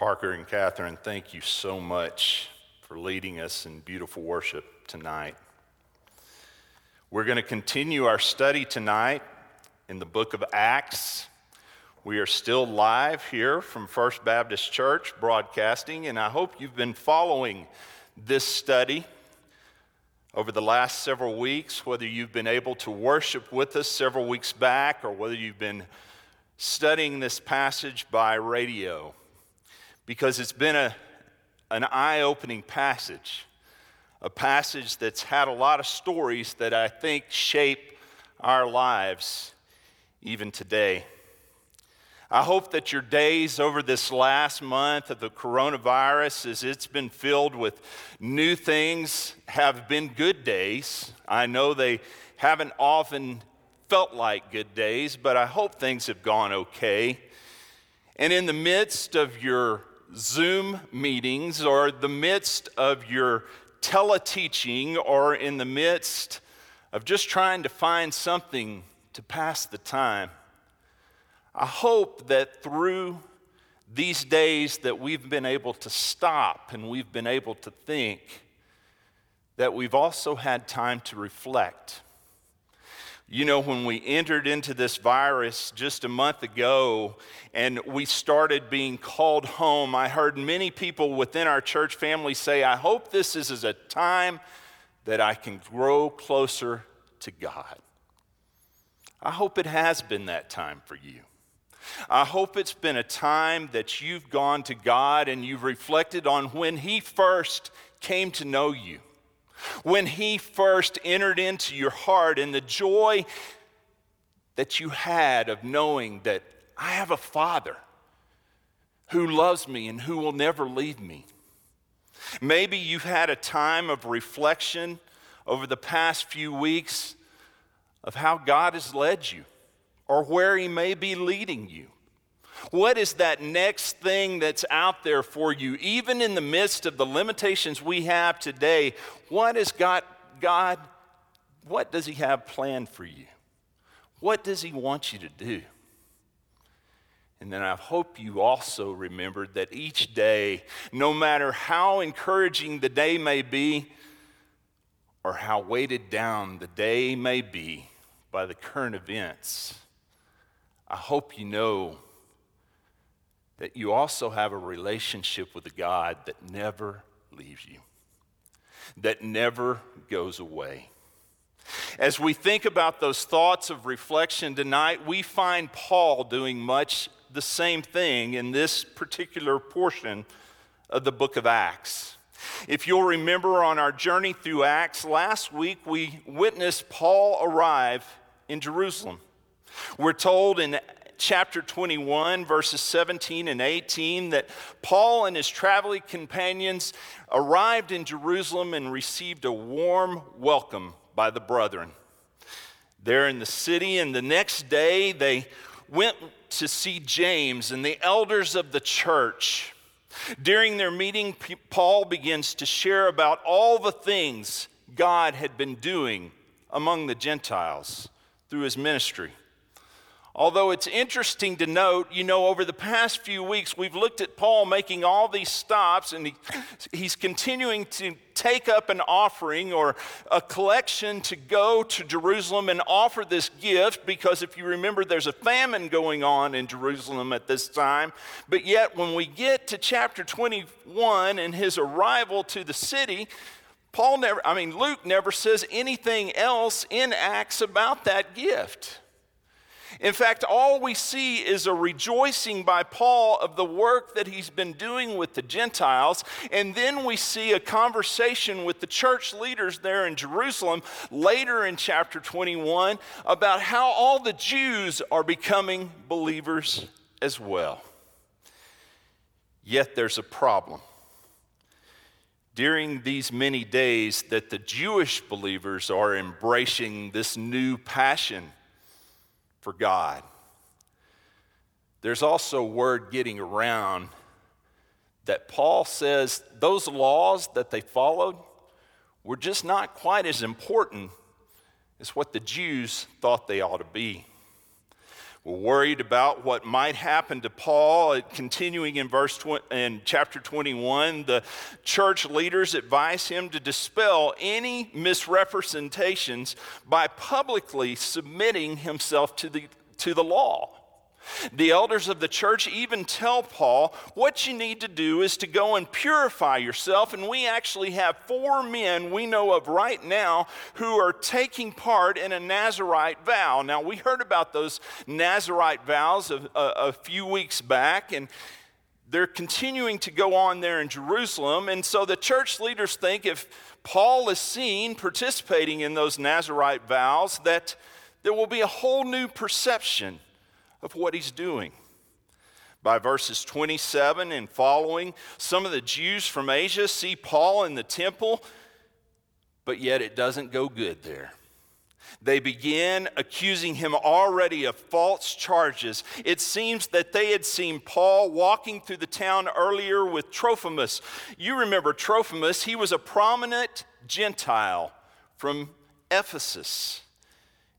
Parker and Catherine, thank you so much for leading us in beautiful worship tonight. We're going to continue our study tonight in the book of Acts. We are still live here from First Baptist Church broadcasting, and I hope you've been following this study over the last several weeks, whether you've been able to worship with us several weeks back or whether you've been studying this passage by radio because it's been a, an eye opening passage, a passage that's had a lot of stories that I think shape our lives even today. I hope that your days over this last month of the coronavirus, as it's been filled with new things, have been good days. I know they haven't often felt like good days, but I hope things have gone okay. And in the midst of your Zoom meetings or the midst of your teleteaching or in the midst of just trying to find something to pass the time, I hope that through these days that we've been able to stop and we've been able to think, that we've also had time to reflect you know, when we entered into this virus just a month ago and we started being called home, I heard many people within our church family say, I hope this is a time that I can grow closer to God. I hope it has been that time for you. I hope it's been a time that you've gone to God and you've reflected on when He first came to know you when He first entered into your heart and the joy that you had of knowing that I have a Father who loves me and who will never leave me. Maybe you've had a time of reflection over the past few weeks of how God has led you or where He may be leading you. What is that next thing that's out there for you, even in the midst of the limitations we have today? What has God, God, what does He have planned for you? What does He want you to do? And then I hope you also remembered that each day, no matter how encouraging the day may be, or how weighted down the day may be by the current events, I hope you know that you also have a relationship with a God that never leaves you, that never goes away. As we think about those thoughts of reflection tonight, we find Paul doing much the same thing in this particular portion of the book of Acts. If you'll remember on our journey through Acts, last week we witnessed Paul arrive in Jerusalem. We're told in chapter 21, verses 17 and 18, that Paul and his traveling companions arrived in Jerusalem and received a warm welcome by the brethren. There in the city, and the next day they went to see James and the elders of the church. During their meeting, Paul begins to share about all the things God had been doing among the Gentiles through his ministry. Although it's interesting to note, you know, over the past few weeks, we've looked at Paul making all these stops, and he, he's continuing to take up an offering or a collection to go to Jerusalem and offer this gift because if you remember, there's a famine going on in Jerusalem at this time. But yet, when we get to chapter 21 and his arrival to the city, Paul never, I mean, Luke never says anything else in Acts about that gift. In fact, all we see is a rejoicing by Paul of the work that he's been doing with the Gentiles. And then we see a conversation with the church leaders there in Jerusalem later in chapter 21 about how all the Jews are becoming believers as well. Yet there's a problem. During these many days that the Jewish believers are embracing this new passion for God. There's also word getting around that Paul says those laws that they followed were just not quite as important as what the Jews thought they ought to be. Worried about what might happen to Paul. Uh, continuing in verse 20, in chapter 21, the church leaders advise him to dispel any misrepresentations by publicly submitting himself to the, to the law. The elders of the church even tell Paul, what you need to do is to go and purify yourself. And we actually have four men we know of right now who are taking part in a Nazarite vow. Now, we heard about those Nazarite vows a, a, uh, a few weeks back, and they're continuing to go on there in Jerusalem. And so the church leaders think if Paul is seen participating in those Nazarite vows, that there will be a whole new perception of what he's doing. By verses 27 and following, some of the Jews from Asia see Paul in the temple, but yet it doesn't go good there. They begin accusing him already of false charges. It seems that they had seen Paul walking through the town earlier with Trophimus. You remember Trophimus, he was a prominent Gentile from Ephesus.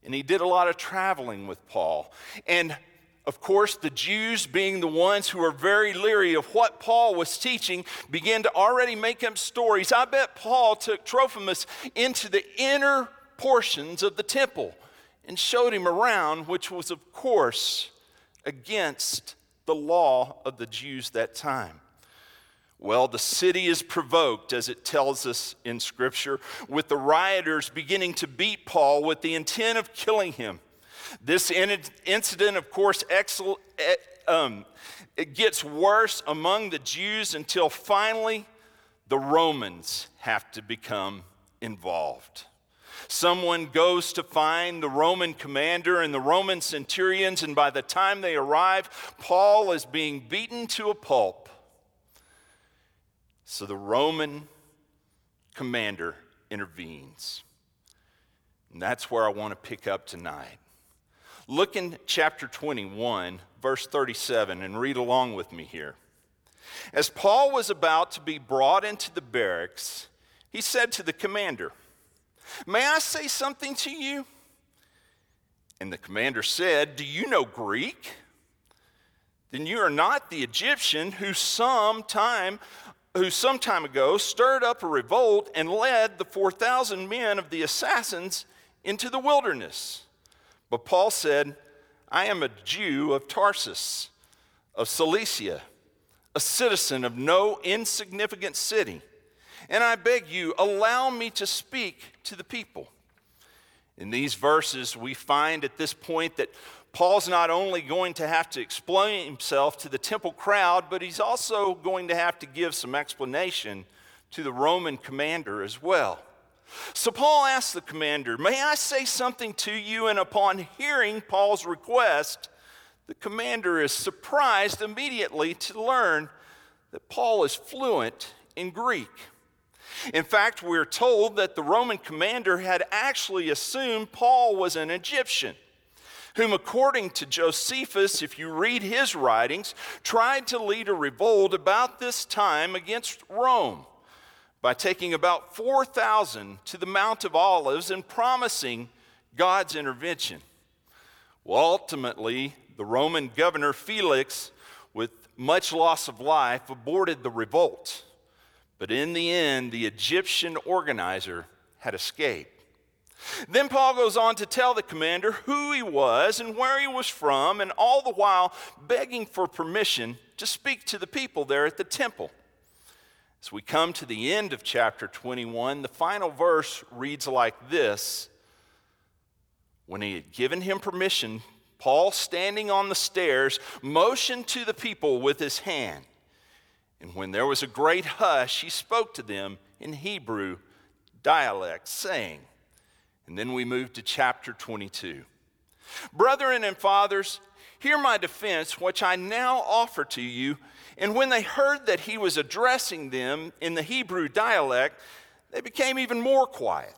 And he did a lot of traveling with Paul. And of course, the Jews, being the ones who are very leery of what Paul was teaching, began to already make up stories. I bet Paul took Trophimus into the inner portions of the temple and showed him around, which was, of course, against the law of the Jews that time. Well, the city is provoked, as it tells us in Scripture, with the rioters beginning to beat Paul with the intent of killing him. This incident, of course, eh, um, it gets worse among the Jews until finally the Romans have to become involved. Someone goes to find the Roman commander and the Roman centurions, and by the time they arrive, Paul is being beaten to a pulp. So the Roman commander intervenes. And that's where I want to pick up tonight. Look in chapter 21, verse 37, and read along with me here. As Paul was about to be brought into the barracks, he said to the commander, May I say something to you? And the commander said, Do you know Greek? Then you are not the Egyptian who some time who some time ago stirred up a revolt and led the 4,000 men of the assassins into the wilderness. But Paul said, I am a Jew of Tarsus, of Cilicia, a citizen of no insignificant city. And I beg you, allow me to speak to the people. In these verses, we find at this point that Paul's not only going to have to explain himself to the temple crowd, but he's also going to have to give some explanation to the Roman commander as well. So Paul asked the commander, May I say something to you? And upon hearing Paul's request, the commander is surprised immediately to learn that Paul is fluent in Greek. In fact, we're told that the Roman commander had actually assumed Paul was an Egyptian, whom, according to Josephus, if you read his writings, tried to lead a revolt about this time against Rome by taking about 4,000 to the Mount of Olives and promising God's intervention. Well, ultimately, the Roman governor Felix, with much loss of life, aborted the revolt. But in the end, the Egyptian organizer had escaped. Then Paul goes on to tell the commander who he was and where he was from, and all the while begging for permission to speak to the people there at the temple. As we come to the end of chapter 21, the final verse reads like this When he had given him permission, Paul, standing on the stairs, motioned to the people with his hand. And when there was a great hush, he spoke to them in Hebrew dialect, saying, and then we move to chapter 22. Brethren and fathers, hear my defense, which I now offer to you and when they heard that he was addressing them in the Hebrew dialect, they became even more quiet.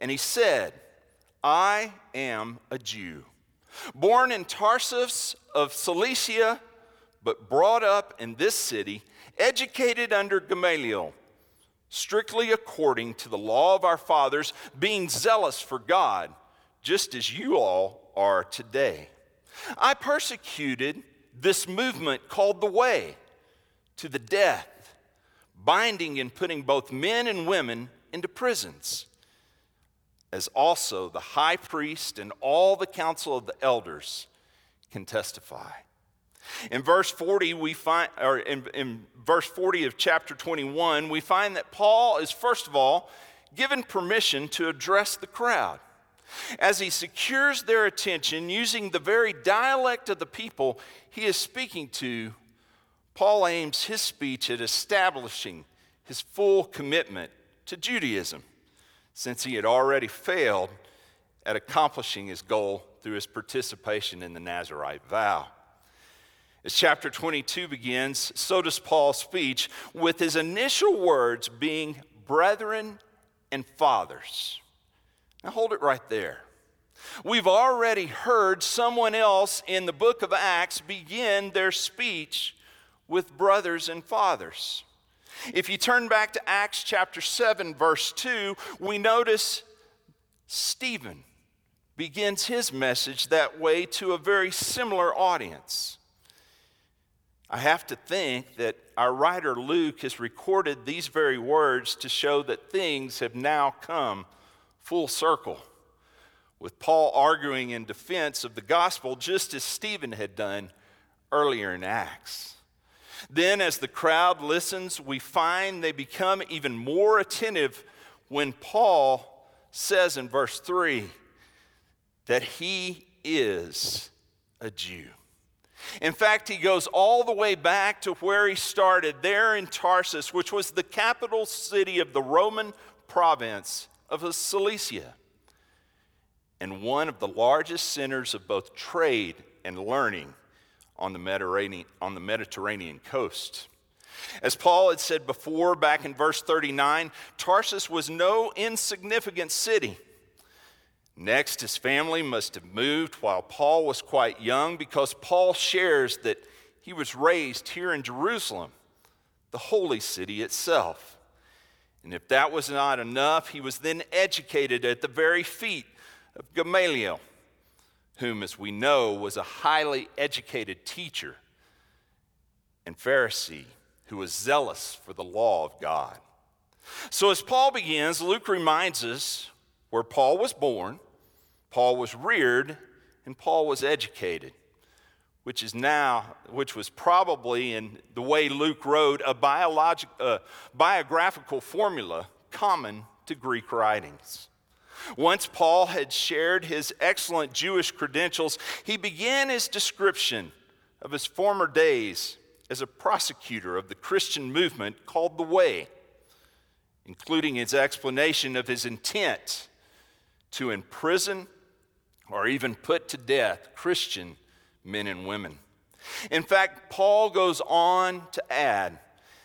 And he said, I am a Jew, born in Tarsus of Cilicia, but brought up in this city, educated under Gamaliel, strictly according to the law of our fathers, being zealous for God, just as you all are today. I persecuted this movement called the Way to the death, binding and putting both men and women into prisons, as also the high priest and all the council of the elders can testify. In verse 40, we find, or in, in verse 40 of chapter 21, we find that Paul is, first of all, given permission to address the crowd. As he secures their attention using the very dialect of the people he is speaking to, Paul aims his speech at establishing his full commitment to Judaism, since he had already failed at accomplishing his goal through his participation in the Nazarite vow. As chapter 22 begins, so does Paul's speech, with his initial words being brethren and fathers. Now hold it right there. We've already heard someone else in the book of Acts begin their speech with brothers and fathers. If you turn back to Acts chapter 7, verse 2, we notice Stephen begins his message that way to a very similar audience. I have to think that our writer Luke has recorded these very words to show that things have now come full circle, with Paul arguing in defense of the gospel just as Stephen had done earlier in Acts. Then, as the crowd listens, we find they become even more attentive when Paul says in verse 3 that he is a Jew. In fact, he goes all the way back to where he started, there in Tarsus, which was the capital city of the Roman province of Cilicia, and one of the largest centers of both trade and learning on the Mediterranean, on the Mediterranean coast. As Paul had said before, back in verse 39, Tarsus was no insignificant city. Next, his family must have moved while Paul was quite young because Paul shares that he was raised here in Jerusalem, the holy city itself. And if that was not enough, he was then educated at the very feet of Gamaliel, whom, as we know, was a highly educated teacher and Pharisee who was zealous for the law of God. So, as Paul begins, Luke reminds us where Paul was born, Paul was reared, and Paul was educated, which is now, which was probably in the way Luke wrote, a biologic, uh, biographical formula common to Greek writings. Once Paul had shared his excellent Jewish credentials, he began his description of his former days as a prosecutor of the Christian movement called the Way, including his explanation of his intent to imprison or even put to death Christian men and women. In fact, Paul goes on to add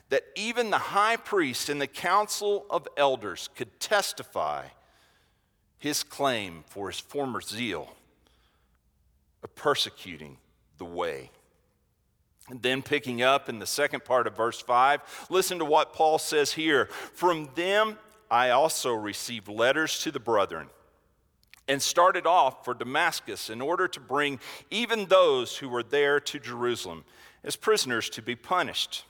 that even the high priest and the council of elders could testify his claim for his former zeal of persecuting the way. And then picking up in the second part of verse 5, listen to what Paul says here. From them I also received letters to the brethren and started off for Damascus in order to bring even those who were there to Jerusalem as prisoners to be punished.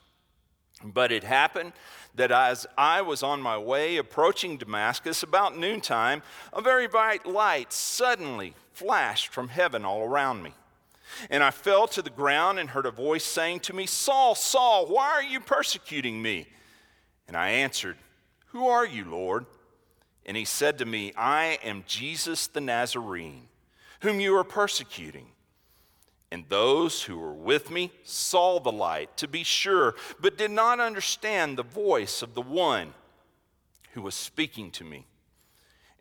But it happened that as I was on my way approaching Damascus about noontime, a very bright light suddenly flashed from heaven all around me. And I fell to the ground and heard a voice saying to me, Saul, Saul, why are you persecuting me? And I answered, Who are you, Lord? And he said to me, I am Jesus the Nazarene, whom you are persecuting. And those who were with me saw the light, to be sure, but did not understand the voice of the one who was speaking to me.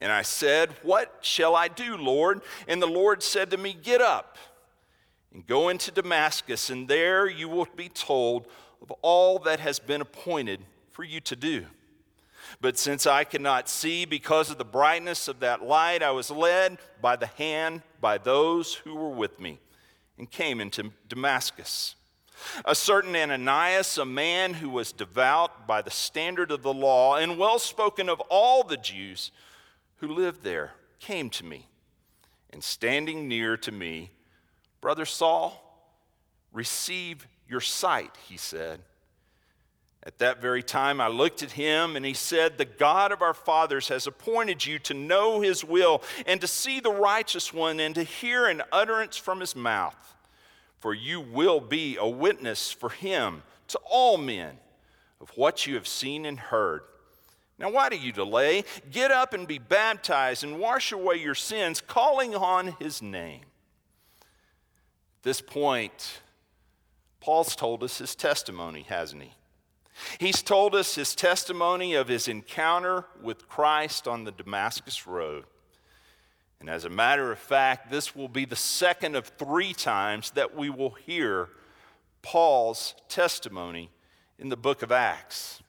And I said, What shall I do, Lord? And the Lord said to me, Get up and go into Damascus, and there you will be told of all that has been appointed for you to do. But since I could not see because of the brightness of that light, I was led by the hand by those who were with me and came into Damascus. A certain Ananias, a man who was devout by the standard of the law and well spoken of all the Jews who lived there, came to me and standing near to me, Brother Saul, receive your sight, he said. At that very time, I looked at him and he said, The God of our fathers has appointed you to know his will and to see the righteous one and to hear an utterance from his mouth. For you will be a witness for him to all men of what you have seen and heard. Now, why do you delay? Get up and be baptized and wash away your sins, calling on his name. At this point, Paul's told us his testimony, hasn't he? He's told us his testimony of his encounter with Christ on the Damascus Road. And as a matter of fact, this will be the second of three times that we will hear Paul's testimony in the book of Acts.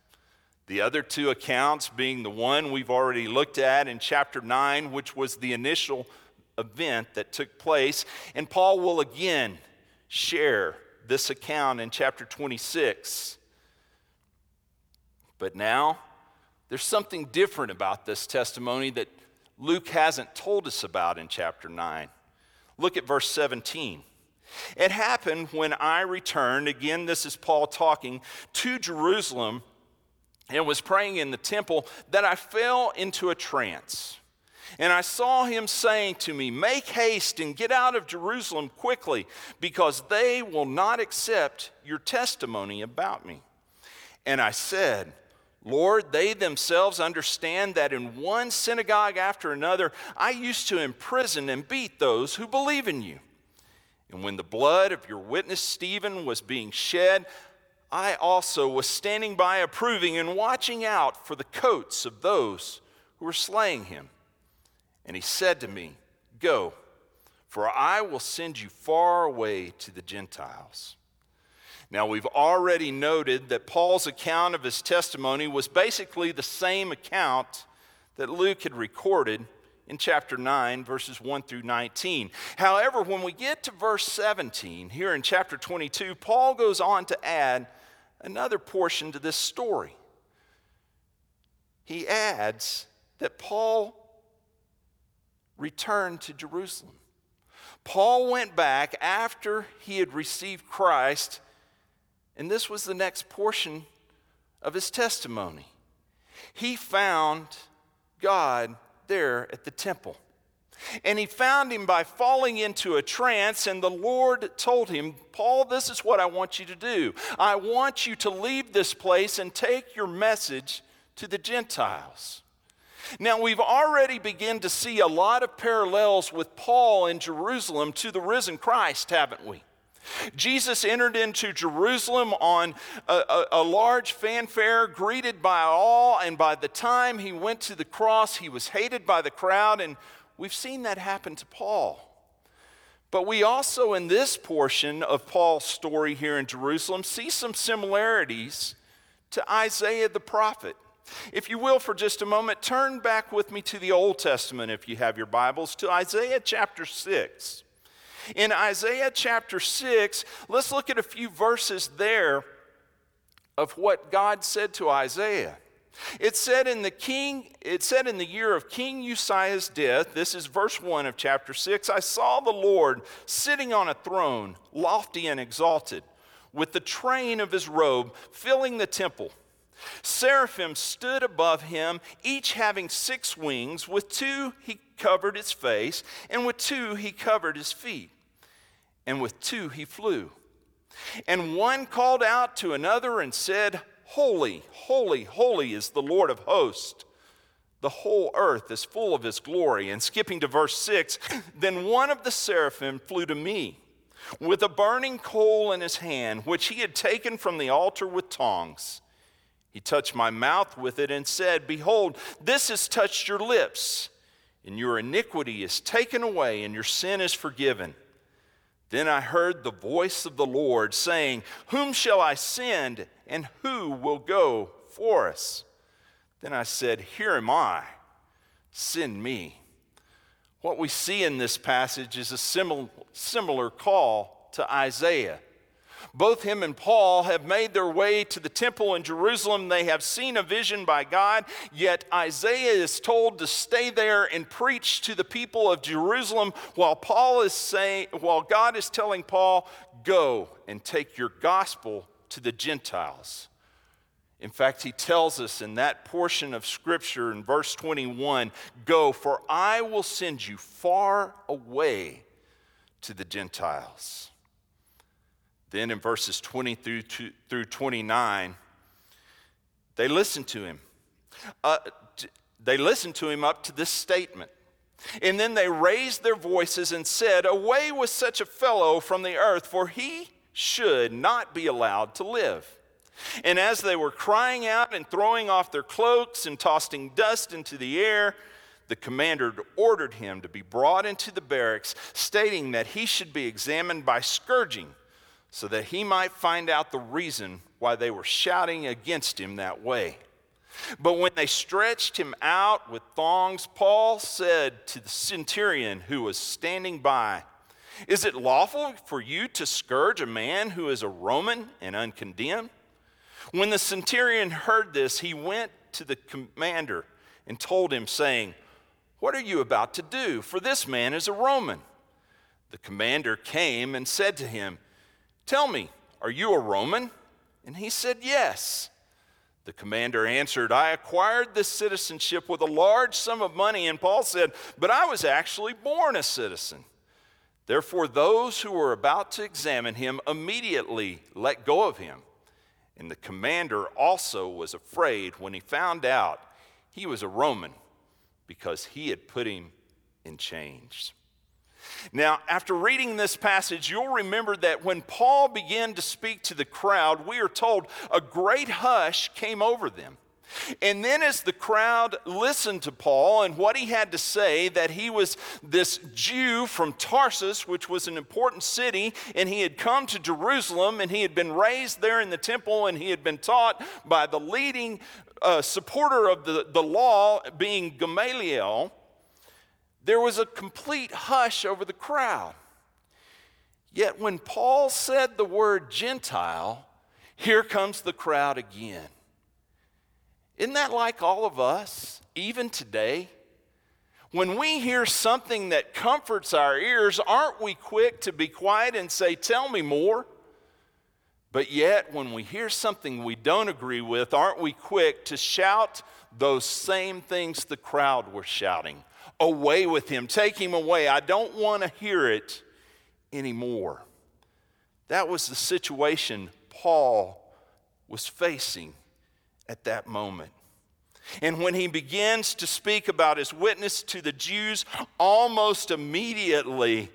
The other two accounts being the one we've already looked at in chapter 9, which was the initial event that took place. And Paul will again share this account in chapter 26. But now, there's something different about this testimony that Luke hasn't told us about in chapter 9. Look at verse 17. It happened when I returned, again, this is Paul talking, to Jerusalem and was praying in the temple, that I fell into a trance. And I saw him saying to me, Make haste and get out of Jerusalem quickly, because they will not accept your testimony about me. And I said, Lord, they themselves understand that in one synagogue after another, I used to imprison and beat those who believe in you. And when the blood of your witness Stephen was being shed, I also was standing by approving and watching out for the coats of those who were slaying him. And he said to me, Go, for I will send you far away to the Gentiles. Now, we've already noted that Paul's account of his testimony was basically the same account that Luke had recorded in chapter 9, verses 1 through 19. However, when we get to verse 17, here in chapter 22, Paul goes on to add another portion to this story. He adds that Paul returned to Jerusalem. Paul went back after he had received Christ and this was the next portion of his testimony. He found God there at the temple. And he found him by falling into a trance, and the Lord told him, Paul, this is what I want you to do. I want you to leave this place and take your message to the Gentiles. Now, we've already begun to see a lot of parallels with Paul in Jerusalem to the risen Christ, haven't we? Jesus entered into Jerusalem on a, a, a, large fanfare, greeted by all, and by the time he went to the cross, he was hated by the crowd, and we've seen that happen to Paul. But we also, in this portion of Paul's story here in Jerusalem, see some similarities to Isaiah the prophet. If you will, for just a moment, turn back with me to the Old Testament, if you have your Bibles, to Isaiah chapter 6. In Isaiah chapter 6, let's look at a few verses there of what God said to Isaiah. It said in the king, it said in the year of King Uzziah's death, this is verse 1 of chapter 6, I saw the Lord sitting on a throne, lofty and exalted, with the train of his robe filling the temple. Seraphim stood above him, each having six wings. With two he covered his face, and with two he covered his feet and with two he flew. And one called out to another and said, Holy, holy, holy is the Lord of hosts. The whole earth is full of his glory. And skipping to verse 6, then one of the seraphim flew to me with a burning coal in his hand, which he had taken from the altar with tongs. He touched my mouth with it and said, Behold, this has touched your lips, and your iniquity is taken away, and your sin is forgiven. Then I heard the voice of the Lord saying, Whom shall I send, and who will go for us? Then I said, Here am I, send me. What we see in this passage is a similar, similar call to Isaiah. Both him and Paul have made their way to the temple in Jerusalem. They have seen a vision by God, yet Isaiah is told to stay there and preach to the people of Jerusalem while Paul is saying while God is telling Paul, "Go and take your gospel to the Gentiles." In fact, he tells us in that portion of scripture in verse 21 Go, for I will send you far away to the Gentiles. Then in verses 20 through, through 29, they listen to him. Uh, they listened to him up to this statement. And then they raised their voices and said, Away with such a fellow from the earth, for he should not be allowed to live. And as they were crying out and throwing off their cloaks and tossing dust into the air, the commander ordered him to be brought into the barracks, stating that he should be examined by scourging so that he might find out the reason why they were shouting against him that way. But when they stretched him out with thongs, Paul said to the centurion who was standing by, Is it lawful for you to scourge a man who is a Roman and uncondemned? When the centurion heard this, he went to the commander and told him, saying, What are you about to do? For this man is a Roman. The commander came and said to him, Tell me, are you a Roman? And he said, Yes. The commander answered, I acquired this citizenship with a large sum of money. And Paul said, But I was actually born a citizen. Therefore, those who were about to examine him immediately let go of him. And the commander also was afraid when he found out he was a Roman because he had put him in chains. Now, after reading this passage, you'll remember that when Paul began to speak to the crowd, we are told a great hush came over them. And then, as the crowd listened to Paul and what he had to say, that he was this Jew from Tarsus, which was an important city, and he had come to Jerusalem and he had been raised there in the temple and he had been taught by the leading uh, supporter of the, the law, being Gamaliel there was a complete hush over the crowd. Yet when Paul said the word Gentile, here comes the crowd again. Isn't that like all of us, even today? When we hear something that comforts our ears, aren't we quick to be quiet and say, Tell me more? But yet, when we hear something we don't agree with, aren't we quick to shout those same things the crowd were shouting? Away with him. Take him away. I don't want to hear it anymore. That was the situation Paul was facing at that moment. And when he begins to speak about his witness to the Jews, almost immediately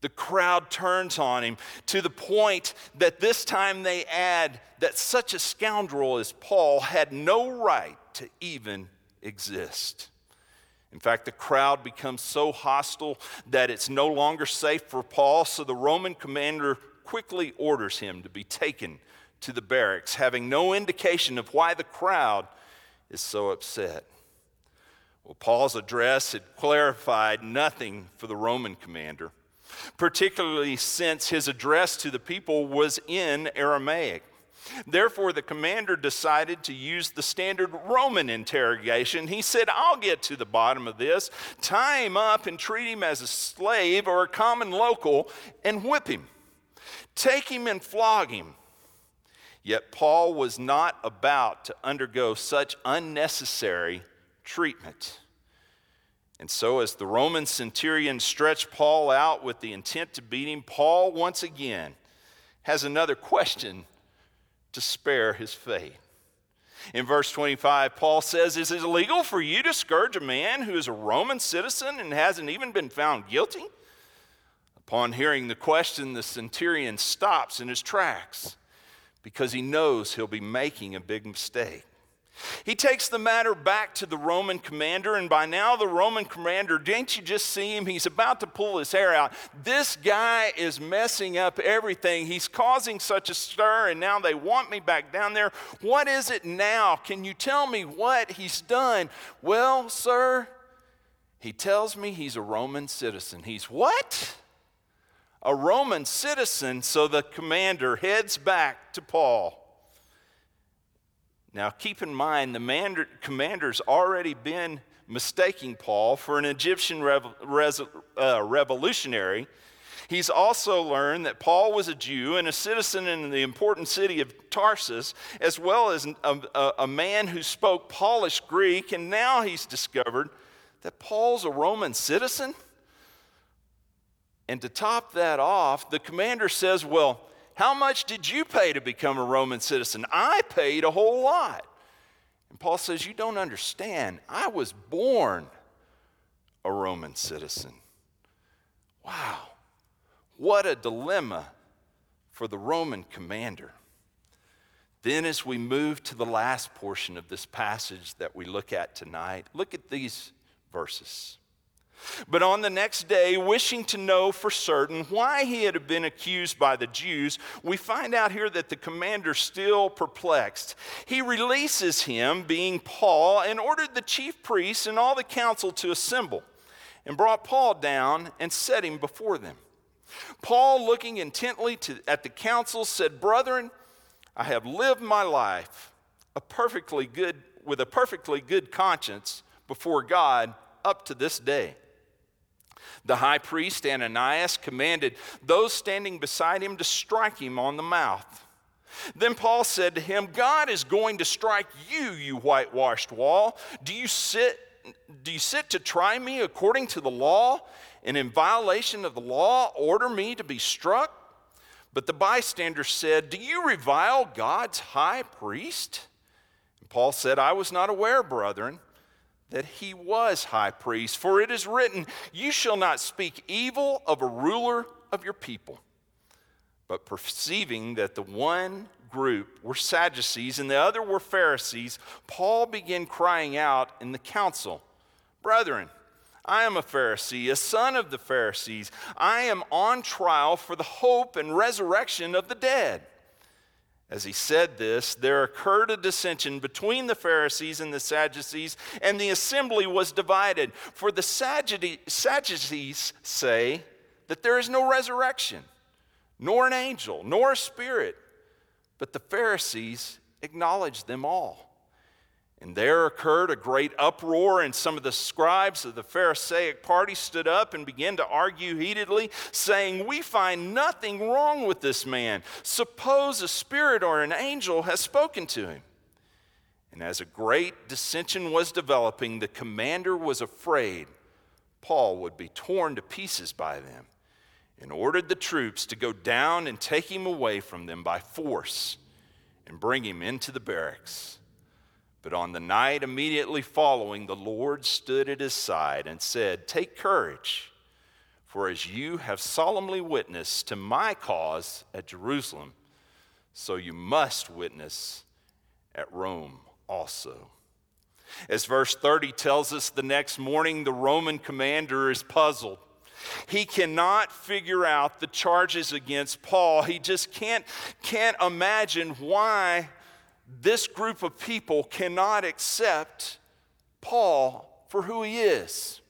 the crowd turns on him to the point that this time they add that such a scoundrel as Paul had no right to even exist. In fact, the crowd becomes so hostile that it's no longer safe for Paul, so the Roman commander quickly orders him to be taken to the barracks, having no indication of why the crowd is so upset. Well, Paul's address had clarified nothing for the Roman commander, particularly since his address to the people was in Aramaic. Therefore, the commander decided to use the standard Roman interrogation. He said, I'll get to the bottom of this, tie him up and treat him as a slave or a common local and whip him, take him and flog him. Yet Paul was not about to undergo such unnecessary treatment. And so, as the Roman centurion stretched Paul out with the intent to beat him, Paul once again has another question to spare his faith. In verse 25, Paul says, Is it illegal for you to scourge a man who is a Roman citizen and hasn't even been found guilty? Upon hearing the question, the centurion stops in his tracks because he knows he'll be making a big mistake. He takes the matter back to the Roman commander, and by now the Roman commander, didn't you just see him? He's about to pull his hair out. This guy is messing up everything. He's causing such a stir, and now they want me back down there. What is it now? Can you tell me what he's done? Well, sir, he tells me he's a Roman citizen. He's what? a Roman citizen, so the commander heads back to Paul. Now, keep in mind, the commander's already been mistaking Paul for an Egyptian rev- uh, revolutionary. He's also learned that Paul was a Jew and a citizen in the important city of Tarsus, as well as a, a, a man who spoke polished Greek, and now he's discovered that Paul's a Roman citizen? And to top that off, the commander says, Well, how much did you pay to become a Roman citizen? I paid a whole lot. And Paul says, You don't understand. I was born a Roman citizen. Wow. What a dilemma for the Roman commander. Then, as we move to the last portion of this passage that we look at tonight, look at these verses. But on the next day, wishing to know for certain why he had been accused by the Jews, we find out here that the commander still perplexed. He releases him, being Paul, and ordered the chief priests and all the council to assemble, and brought Paul down and set him before them. Paul, looking intently to, at the council, said, Brethren, I have lived my life a perfectly good, with a perfectly good conscience before God up to this day. The high priest Ananias commanded those standing beside him to strike him on the mouth. Then Paul said to him, God is going to strike you, you whitewashed wall. Do you sit, do you sit to try me according to the law, and in violation of the law order me to be struck? But the bystander said, Do you revile God's high priest? And Paul said, I was not aware, brethren that he was high priest. For it is written, You shall not speak evil of a ruler of your people. But perceiving that the one group were Sadducees and the other were Pharisees, Paul began crying out in the council Brethren, I am a Pharisee, a son of the Pharisees. I am on trial for the hope and resurrection of the dead. As he said this, there occurred a dissension between the Pharisees and the Sadducees, and the assembly was divided. For the Sadducees say that there is no resurrection, nor an angel, nor a spirit, but the Pharisees acknowledge them all. And there occurred a great uproar, and some of the scribes of the Pharisaic party stood up and began to argue heatedly, saying, We find nothing wrong with this man. Suppose a spirit or an angel has spoken to him. And as a great dissension was developing, the commander was afraid Paul would be torn to pieces by them and ordered the troops to go down and take him away from them by force and bring him into the barracks. But on the night immediately following, the Lord stood at his side and said, Take courage, for as you have solemnly witnessed to my cause at Jerusalem, so you must witness at Rome also. As verse 30 tells us, the next morning the Roman commander is puzzled. He cannot figure out the charges against Paul. He just can't, can't imagine why this group of people cannot accept Paul for who he is.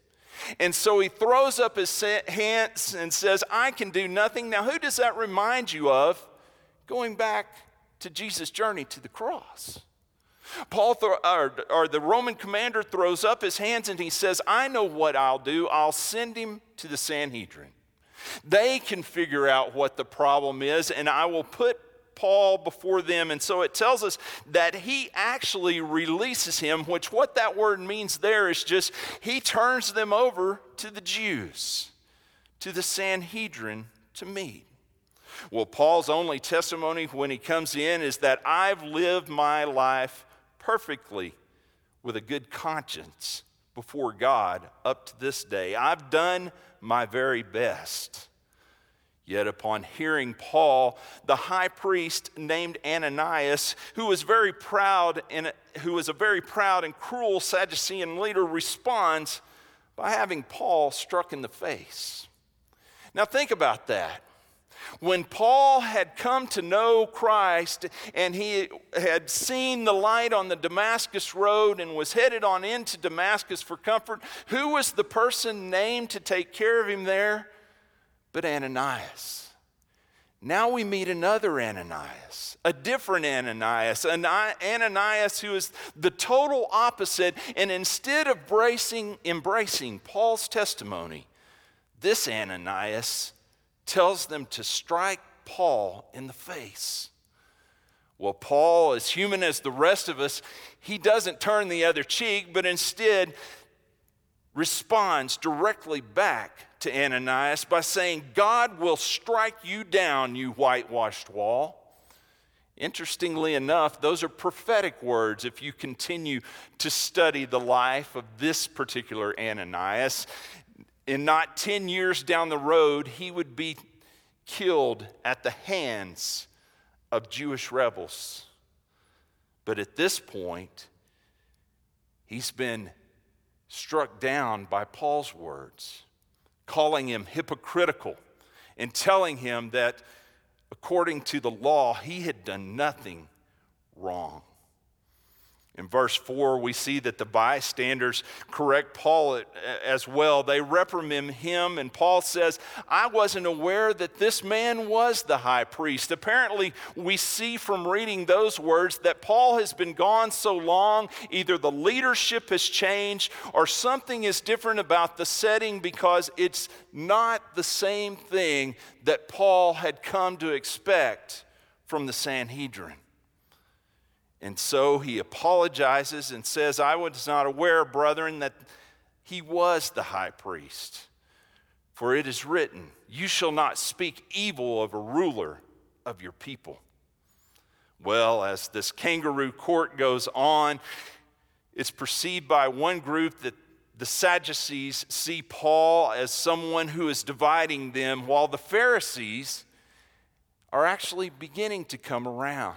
And so he throws up his hands and says, I can do nothing. Now, who does that remind you of? Going back to Jesus' journey to the cross. Paul, th- or, or the Roman commander, throws up his hands and he says, I know what I'll do. I'll send him to the Sanhedrin. They can figure out what the problem is, and I will put Paul before them. And so it tells us that he actually releases him, which what that word means there is just he turns them over to the Jews, to the Sanhedrin to meet. Well, Paul's only testimony when he comes in is that I've lived my life perfectly with a good conscience before God up to this day. I've done my very best. Yet, upon hearing Paul, the high priest named Ananias, who was very proud and who was a very proud and cruel Sadducean leader, responds by having Paul struck in the face. Now, think about that. When Paul had come to know Christ and he had seen the light on the Damascus road and was headed on into Damascus for comfort, who was the person named to take care of him there? But Ananias. Now we meet another Ananias, a different Ananias, an Ananias who is the total opposite. And instead of embracing, embracing Paul's testimony, this Ananias tells them to strike Paul in the face. Well, Paul, as human as the rest of us, he doesn't turn the other cheek, but instead responds directly back to Ananias by saying, God will strike you down, you whitewashed wall. Interestingly enough, those are prophetic words if you continue to study the life of this particular Ananias. In not 10 years down the road, he would be killed at the hands of Jewish rebels. But at this point, he's been struck down by Paul's words, calling him hypocritical and telling him that according to the law, he had done nothing wrong. In verse 4, we see that the bystanders correct Paul as well. They reprimand him, and Paul says, I wasn't aware that this man was the high priest. Apparently, we see from reading those words that Paul has been gone so long, either the leadership has changed or something is different about the setting because it's not the same thing that Paul had come to expect from the Sanhedrin. And so he apologizes and says, I was not aware, brethren, that he was the high priest. For it is written, You shall not speak evil of a ruler of your people. Well, as this kangaroo court goes on, it's perceived by one group that the Sadducees see Paul as someone who is dividing them, while the Pharisees are actually beginning to come around.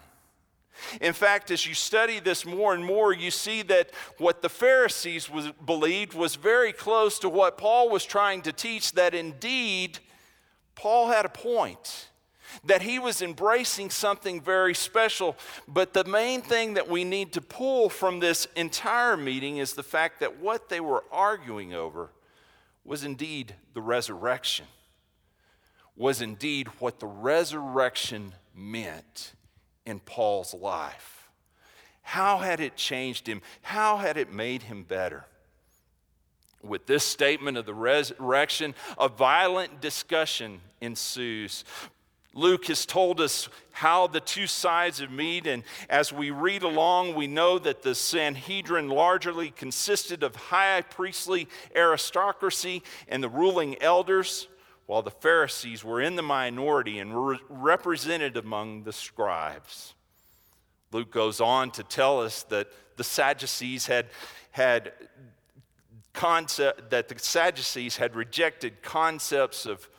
In fact, as you study this more and more, you see that what the Pharisees was, believed was very close to what Paul was trying to teach, that indeed Paul had a point, that he was embracing something very special. But the main thing that we need to pull from this entire meeting is the fact that what they were arguing over was indeed the resurrection, was indeed what the resurrection meant in Paul's life? How had it changed him? How had it made him better? With this statement of the resurrection, a violent discussion ensues. Luke has told us how the two sides of meet, and as we read along, we know that the Sanhedrin largely consisted of high priestly aristocracy and the ruling elders while the Pharisees were in the minority and were represented among the scribes. Luke goes on to tell us that the Sadducees had, had concept that the Sadducees had rejected concepts of,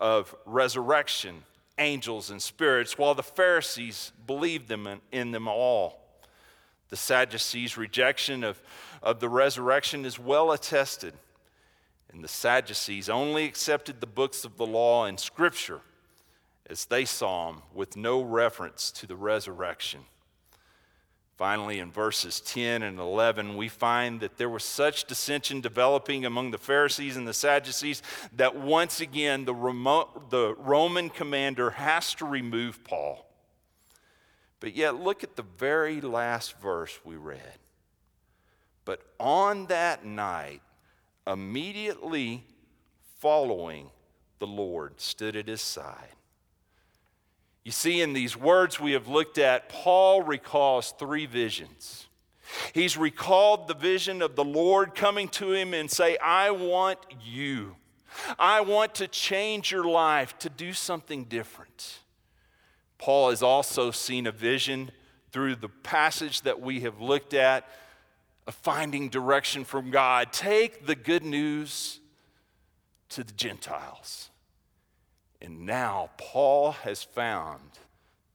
of resurrection, angels, and spirits, while the Pharisees believed them in, in them all. The Sadducees' rejection of, of the resurrection is well attested and the Sadducees only accepted the books of the law and scripture as they saw them with no reference to the resurrection. Finally, in verses 10 and 11, we find that there was such dissension developing among the Pharisees and the Sadducees that once again the, remote, the Roman commander has to remove Paul. But yet, look at the very last verse we read. But on that night, immediately following the Lord stood at his side. You see, in these words we have looked at, Paul recalls three visions. He's recalled the vision of the Lord coming to him and say, I want you. I want to change your life to do something different. Paul has also seen a vision through the passage that we have looked at of finding direction from God. Take the good news to the Gentiles. And now Paul has found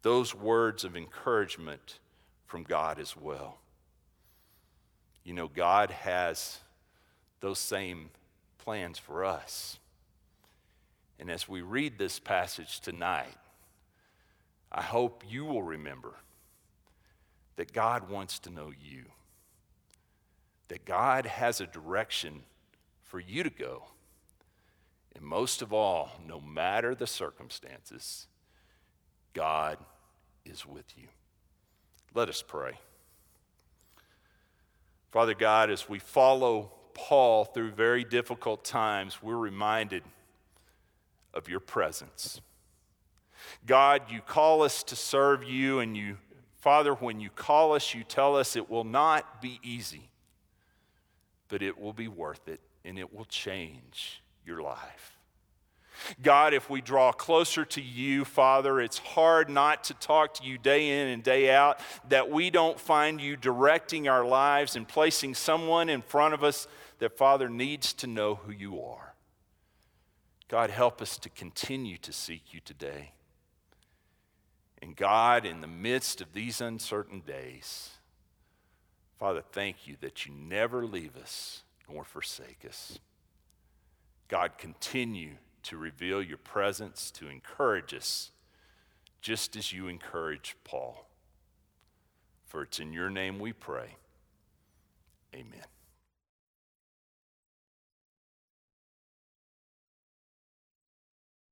those words of encouragement from God as well. You know, God has those same plans for us. And as we read this passage tonight, I hope you will remember that God wants to know you that God has a direction for you to go, And most of all, no matter the circumstances, God is with you. Let us pray. Father God, as we follow Paul through very difficult times, we're reminded of your presence. God, you call us to serve you, and you, Father, when you call us, you tell us it will not be easy, but it will be worth it, and it will change your life. God, if we draw closer to you, Father, it's hard not to talk to you day in and day out, that we don't find you directing our lives and placing someone in front of us that, Father, needs to know who you are. God, help us to continue to seek you today. And God, in the midst of these uncertain days, Father, thank you that you never leave us nor forsake us. God, continue to reveal your presence, to encourage us, just as you encourage Paul. For it's in your name we pray. Amen.